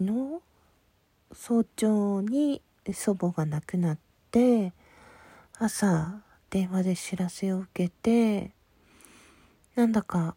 昨日早朝に祖母が亡くなって朝電話で知らせを受けてなんだか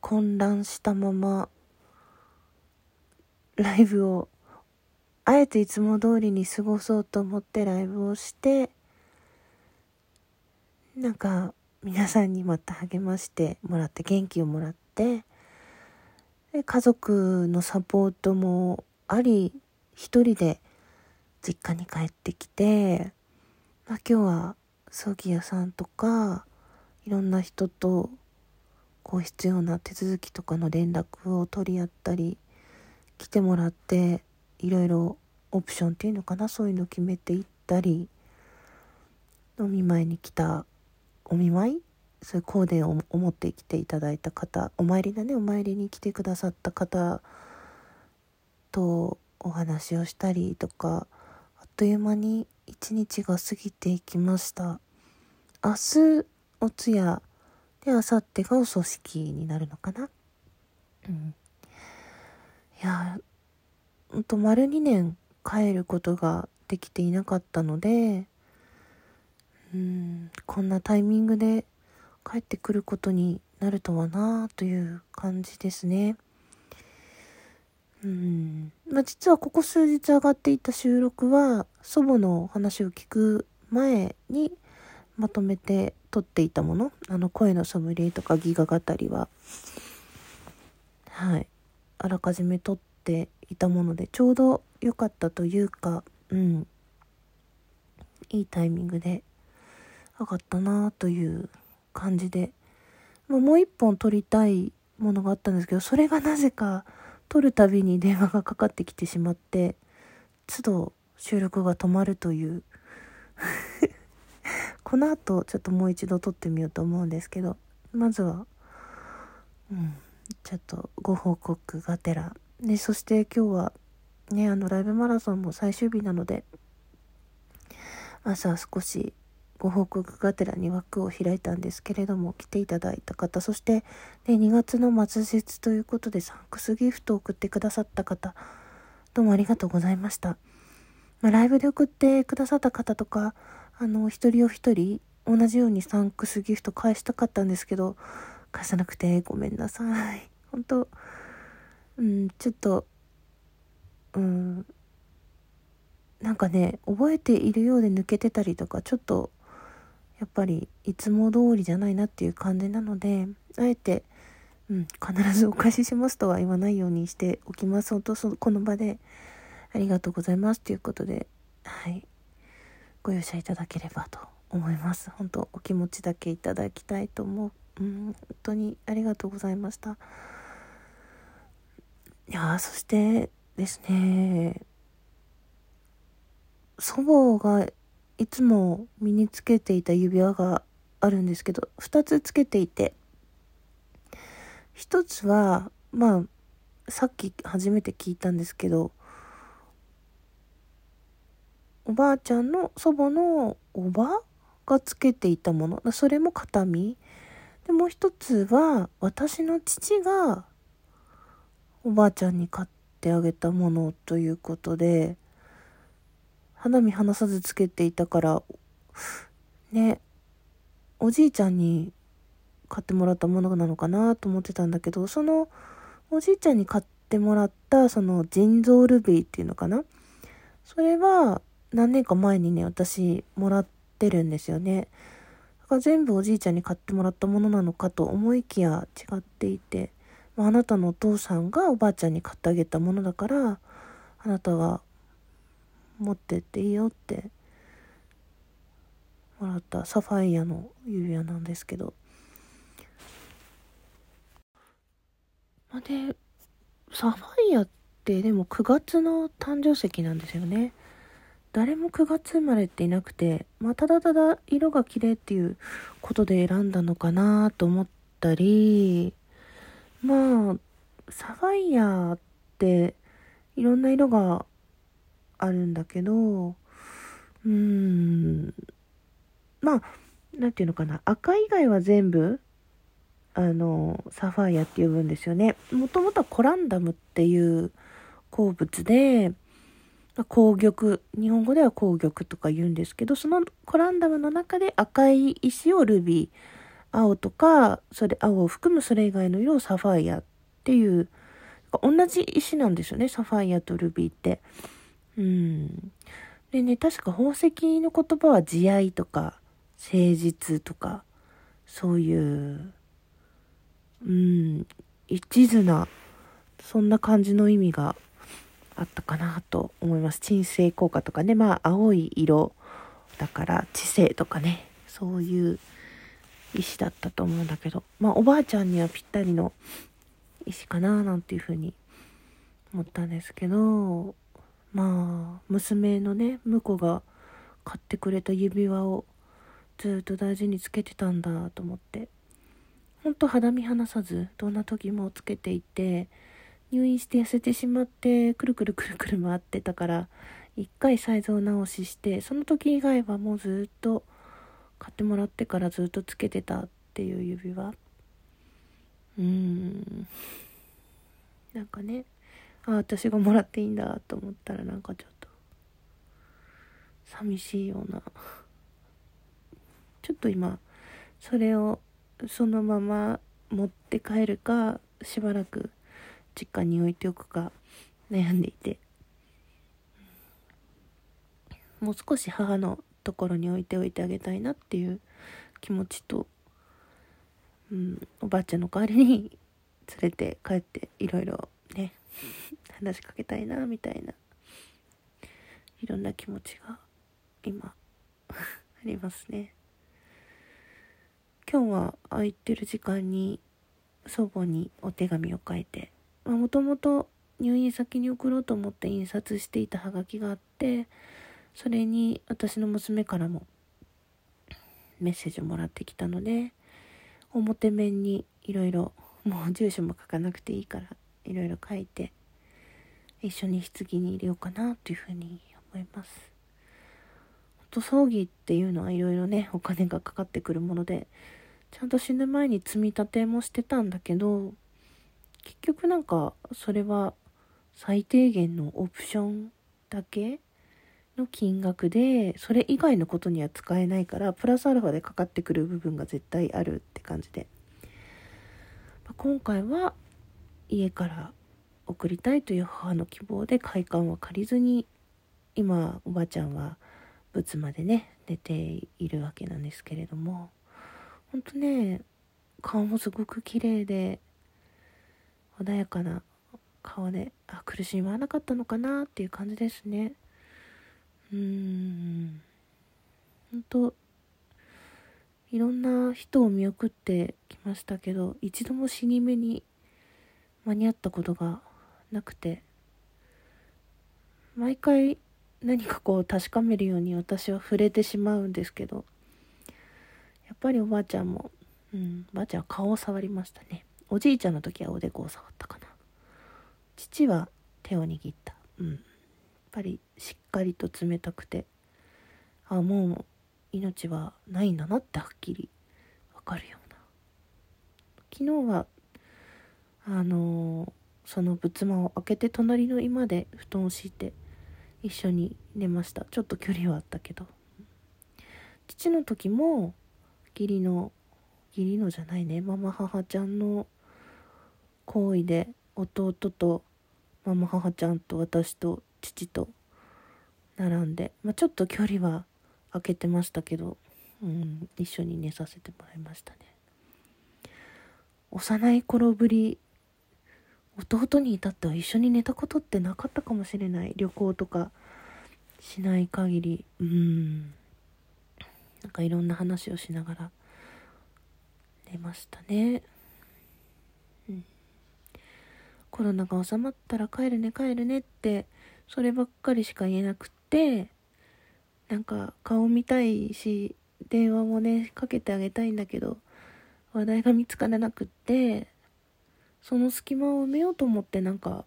混乱したままライブをあえていつも通りに過ごそうと思ってライブをしてなんか皆さんにまた励ましてもらって元気をもらってで家族のサポートもあり一人で実家に帰ってきて、まあ、今日は葬儀屋さんとかいろんな人とこう必要な手続きとかの連絡を取り合ったり来てもらっていろいろオプションっていうのかなそういうの決めていったりお見舞いに来たお見舞いそういう香典を思ってきていただいた方お参りだねお参りに来てくださった方とお話をしたりとかあっという間に一日が過ぎていきました。明日お通夜で明後日がお葬式になるのかな。うん。いやほんと丸2年帰ることができていなかったのでうんこんなタイミングで帰ってくることになるとはなあという感じですね。うん。まあ、実はここ数日上がっていた収録は祖母の話を聞く前にまとめて撮っていたもの。あの声のソムリエとかギガ語りは。はい。あらかじめ撮っていたものでちょうど良かったというかうん。いいタイミングで上がったなという感じで、まあ、もう一本撮りたいものがあったんですけどそれがなぜか撮るたびに電話がかかってきてしまって都度収録が止まるという。この後ちょっともう一度撮ってみようと思うんですけどまずはうんちょっとご報告がてら。でそして今日はねあのライブマラソンも最終日なので朝少しご報告がてらに枠を開いたんですけれども来ていただいた方そして、ね、2月の末日ということでサンクスギフトを送ってくださった方どうもありがとうございました、まあ、ライブで送ってくださった方とかあの一人お一人同じようにサンクスギフト返したかったんですけど返さなくてごめんなさい。本当うんちょっとうんなんかね覚えているようで抜けてたりとかちょっとやっぱりいつも通りじゃないなっていう感じなのであえて、うん、必ずお返ししますとは言わないようにしておきます。本当そこの場でありがとうございますということではい。ご容赦いただければと思います。本当お気持ちだけいただきたいと思う、うん、本当にありがとうございました。いやそしてですね祖母がいつも身につけていた指輪があるんですけど2つつけていて1つはまあさっき初めて聞いたんですけどおばあちゃんの祖母のおばがつけていたものそれも形見。でもう一つは私の父がおばあちゃんに買ってあげたものということで花見離さずつけていたからねおじいちゃんに買ってもらったものなのかなと思ってたんだけどそのおじいちゃんに買ってもらったその腎臓ルビーっていうのかな？それは何年か前にね私もらってるんですよね。だから全部おじいちゃんに買ってもらったものなのかと思いきや違っていて、まあ、あなたのお父さんがおばあちゃんに買ってあげたものだからあなたが持ってっていいよってもらったサファイアの指輪なんですけど。でサファイアってでも9月の誕生石なんですよね。誰も9月生まれっていなくて、まあ、ただただ色が綺麗っていうことで選んだのかなと思ったりまあサファイアっていろんな色があるんだけどうーん。まあ何て言うのかな。赤以外は全部あのサファイアって呼ぶんですよね。もともとはコランダムっていう鉱物で、紅玉、日本語では紅玉とか言うんですけど、そのコランダムの中で赤い石をルビー、青とか、それ、青を含むそれ以外の色をサファイアっていう、同じ石なんですよね、サファイアとルビーって。うん。でね、確か宝石の言葉は慈愛とか、誠実とか、そういう、うん、一途な、そんな感じの意味があったかなと思います。鎮静効果とかね、まあ青い色だから知性とかね、そういう石だったと思うんだけど、まあおばあちゃんにはぴったりの石かななんていうふうに思ったんですけど、まあ娘のね婿が買ってくれた指輪をずっと大事につけてたんだと思って。ほんと肌身離さずどんな時もつけていて入院して痩せてしまってくるくるくるくる回ってたから一回サイズを直ししてその時以外はもうずっと買ってもらってからずっとつけてたっていう指輪。うーん。なんかねあ私がもらっていいんだと思ったらなんかちょっと寂しいような。ちょっと今それをそのまま持って帰るかしばらく実家に置いておくか悩んでいて。もう少し母のところに置いておいてあげたいなっていう気持ちと、うん、おばあちゃんの代わりに連れて帰っていろいろ話しかけたいなみたいな。いろんな気持ちが今 ありますね。今日は空いてる時間に祖母にお手紙を書いてもともと入院先に送ろうと思って印刷していたハガキがあってそれに私の娘からもメッセージをもらってきたので表面にいろいろもう住所も書かなくていいからいろいろ書いて一緒に棺に入れようかなというふうに思います。と葬儀っていうのはいろいろねお金がかかってくるものでちゃんと死ぬ前に積み立てもしてたんだけど結局なんかそれは最低限のオプションだけの金額でそれ以外のことには使えないからプラスアルファでかかってくる部分が絶対あるって感じでま今回は家から送りたいという母の希望で会館は借りずに今おばあちゃんは仏間でね寝ているわけなんですけれどもほんとね顔もすごく綺麗で穏やかな顔であ苦しまなかったのかなっていう感じですね。うーん。ほんといろんな人を見送ってきましたけど一度も死に目に間に合ったことがなくて毎回何かこう確かめるように私は触れてしまうんですけどやっぱりおばあちゃんもうんおばあちゃんは顔を触りましたね。おじいちゃんの時はおでこを触ったかな。父は手を握った。うん。やっぱりしっかりと冷たくてあもう命はないんだなってはっきりわかるような。昨日はあのその仏間を開けて隣の居間で布団を敷いて一緒に寝ました。ちょっと距離はあったけど。父の時も義理の義理のじゃないね。ママ母ちゃんの行為で弟とママ母ちゃんと私と父と並んで、まあ、ちょっと距離は空けてましたけど、うん、一緒に寝させてもらいましたね。幼い頃ぶり弟に至っては一緒に寝たことってなかったかもしれない。旅行とかしない限り。うん。なんかいろんな話をしながら。寝ましたね、うん、コロナが収まったら帰るね帰るねってそればっかりしか言えなくってなんか顔見たいし電話もねかけてあげたいんだけど話題が見つからなくってその隙間を埋めようと思ってなんか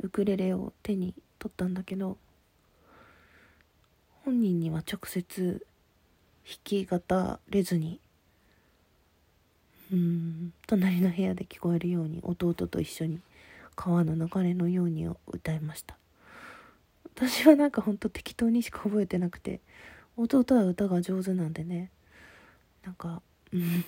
ウクレレを手に取ったんだけど本人には直接弾き語れずにうん隣の部屋で聞こえるように弟と一緒に川の流れのように歌いました。私はなんかほんと適当にしか覚えてなくて弟は歌が上手なんでねなんかうん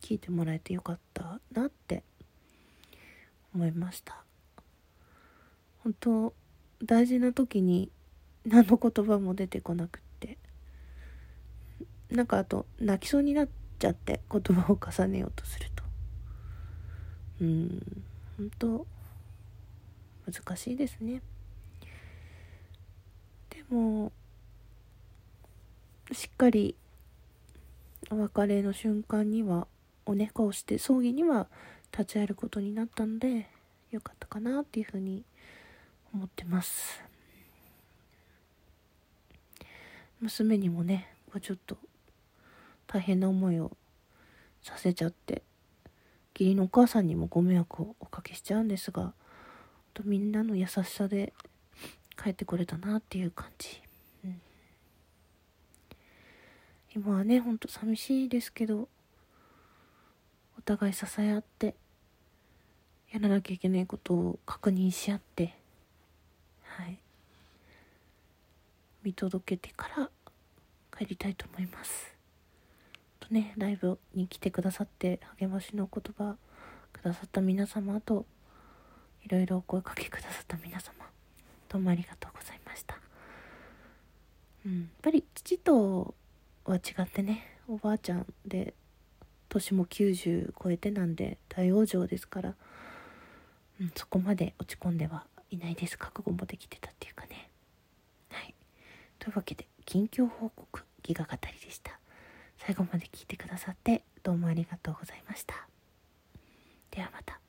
聞いてもらえてよかったなって思いました。本当大事な時に何の言葉も出てこなくって。なんかあと泣きそうになっちゃって言葉を重ねようとすると。うん本当難しいですね。でもしっかりお別れの瞬間にはお猫をして葬儀には立ち会えることになったのでよかったかなっていうふうに思ってます。娘にもねちょっと大変な思いをさせちゃって義理のお母さんにもご迷惑をおかけしちゃうんですがとみんなの優しさで帰ってこれたなっていう感じ、うん、今はねほんと寂しいですけどお互い支え合ってやらなきゃいけないことを確認し合ってはい。見届けてから帰りたいと思います。とねライブに来てくださって励ましの言葉くださった皆様といろいろお声かけくださった皆様どうもありがとうございました。うんやっぱり父とは違ってねおばあちゃんで年も90超えてなんで大往生ですから、うん、そこまで落ち込んではいないです。覚悟もできてたっていうかね。はい。というわけで近況報告ギガ語りでした。最後まで聞いてくださってどうもありがとうございました。ではまた。